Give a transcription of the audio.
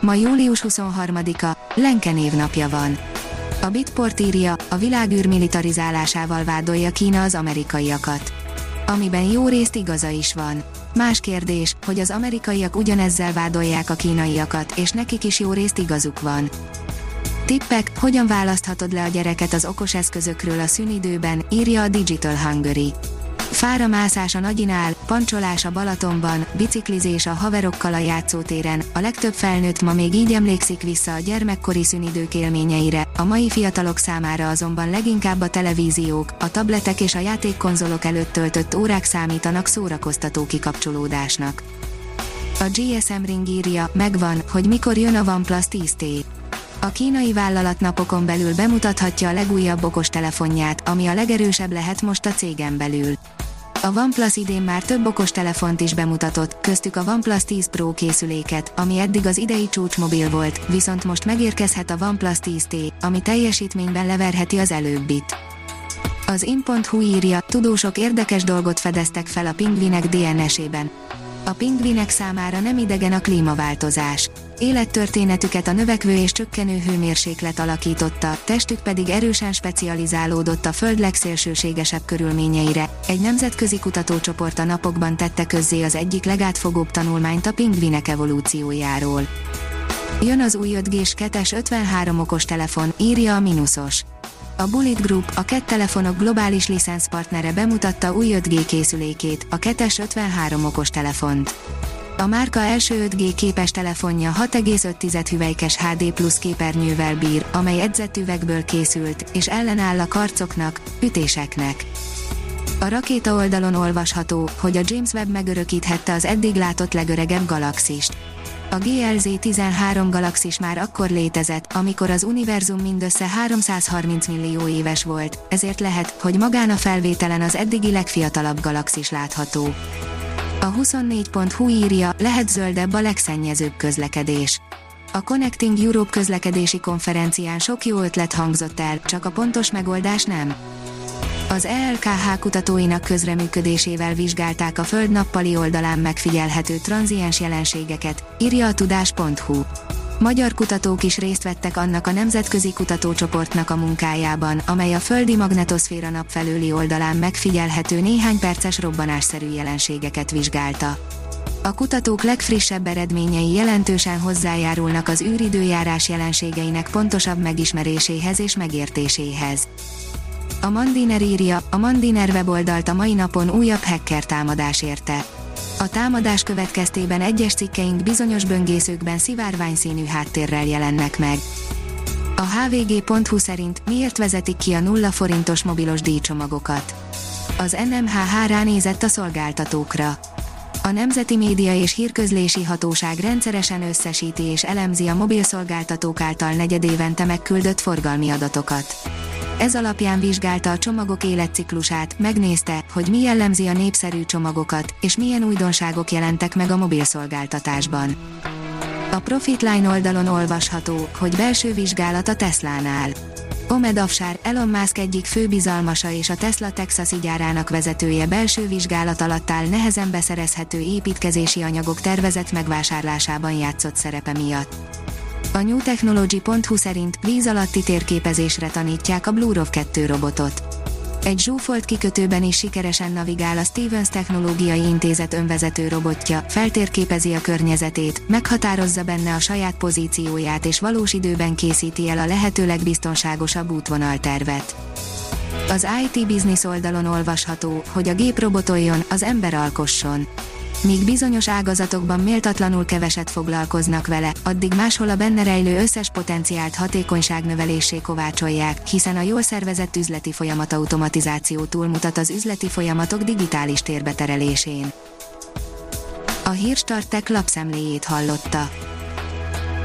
Ma július 23-a, Lenke névnapja van. A Bitport írja, a világűr militarizálásával vádolja Kína az amerikaiakat. Amiben jó részt igaza is van. Más kérdés, hogy az amerikaiak ugyanezzel vádolják a kínaiakat, és nekik is jó részt igazuk van. Tippek, hogyan választhatod le a gyereket az okos eszközökről a szünidőben, írja a Digital Hungary. Fáramászás a nagyinál, pancsolás a Balatonban, biciklizés a haverokkal a játszótéren, a legtöbb felnőtt ma még így emlékszik vissza a gyermekkori szünidők élményeire, a mai fiatalok számára azonban leginkább a televíziók, a tabletek és a játékkonzolok előtt töltött órák számítanak szórakoztató kikapcsolódásnak. A GSM Ring írja, megvan, hogy mikor jön a OnePlus 10T. A kínai vállalat napokon belül bemutathatja a legújabb okostelefonját, ami a legerősebb lehet most a cégen belül. A OnePlus idén már több okostelefont is bemutatott, köztük a OnePlus 10 Pro készüléket, ami eddig az idei csúcsmobil volt, viszont most megérkezhet a OnePlus 10T, ami teljesítményben leverheti az előbbit. Az in.hu írja, tudósok érdekes dolgot fedeztek fel a pingvinek DNS-ében. A pingvinek számára nem idegen a klímaváltozás. Élettörténetüket a növekvő és csökkenő hőmérséklet alakította, testük pedig erősen specializálódott a Föld legszélsőségesebb körülményeire. Egy nemzetközi kutatócsoport a napokban tette közzé az egyik legátfogóbb tanulmányt a pingvinek evolúciójáról. Jön az új 5G-s 53 okos telefon, írja a Minusos. A Bullet Group, a KET telefonok globális licenszpartnere bemutatta új 5G készülékét, a KETES 53 okos telefont. A márka első 5G képes telefonja 6,5 hüvelykes HD plusz képernyővel bír, amely edzett üvegből készült, és ellenáll a karcoknak, ütéseknek. A rakéta oldalon olvasható, hogy a James Webb megörökíthette az eddig látott legöregebb galaxist. A GLZ-13 galaxis már akkor létezett, amikor az univerzum mindössze 330 millió éves volt, ezért lehet, hogy magán a felvételen az eddigi legfiatalabb galaxis látható. A 24.hu írja, lehet zöldebb a legszennyezőbb közlekedés. A Connecting Europe közlekedési konferencián sok jó ötlet hangzott el, csak a pontos megoldás nem. Az ELKH kutatóinak közreműködésével vizsgálták a Föld nappali oldalán megfigyelhető tranziens jelenségeket, írja a tudás.hu. Magyar kutatók is részt vettek annak a nemzetközi kutatócsoportnak a munkájában, amely a földi magnetoszféra nap felőli oldalán megfigyelhető néhány perces robbanásszerű jelenségeket vizsgálta. A kutatók legfrissebb eredményei jelentősen hozzájárulnak az űridőjárás jelenségeinek pontosabb megismeréséhez és megértéséhez. A Mandiner írja, a Mandiner weboldalt a mai napon újabb hacker támadás érte. A támadás következtében egyes cikkeink bizonyos böngészőkben szivárványszínű háttérrel jelennek meg. A hvg.hu szerint miért vezetik ki a nulla forintos mobilos díjcsomagokat. Az NMHH ránézett a szolgáltatókra. A Nemzeti Média és Hírközlési Hatóság rendszeresen összesíti és elemzi a mobilszolgáltatók által negyedévente megküldött forgalmi adatokat. Ez alapján vizsgálta a csomagok életciklusát, megnézte, hogy mi jellemzi a népszerű csomagokat, és milyen újdonságok jelentek meg a mobilszolgáltatásban. A Profitline oldalon olvasható, hogy belső vizsgálat a Teslánál. Omed Afsár, Elon Musk egyik fő bizalmasa és a Tesla Texas gyárának vezetője belső vizsgálat alatt áll nehezen beszerezhető építkezési anyagok tervezett megvásárlásában játszott szerepe miatt. A newtechnology.hu szerint víz alatti térképezésre tanítják a Bluerov 2 robotot. Egy zsúfolt kikötőben is sikeresen navigál a Stevens Technológiai Intézet önvezető robotja, feltérképezi a környezetét, meghatározza benne a saját pozícióját és valós időben készíti el a lehető legbiztonságosabb útvonaltervet. Az IT Business oldalon olvasható, hogy a gép robotoljon, az ember alkosson. Míg bizonyos ágazatokban méltatlanul keveset foglalkoznak vele, addig máshol a benne rejlő összes potenciált hatékonyság növelésé kovácsolják, hiszen a jól szervezett üzleti folyamat automatizáció túlmutat az üzleti folyamatok digitális térbeterelésén. A hírstartek lapszemléjét hallotta.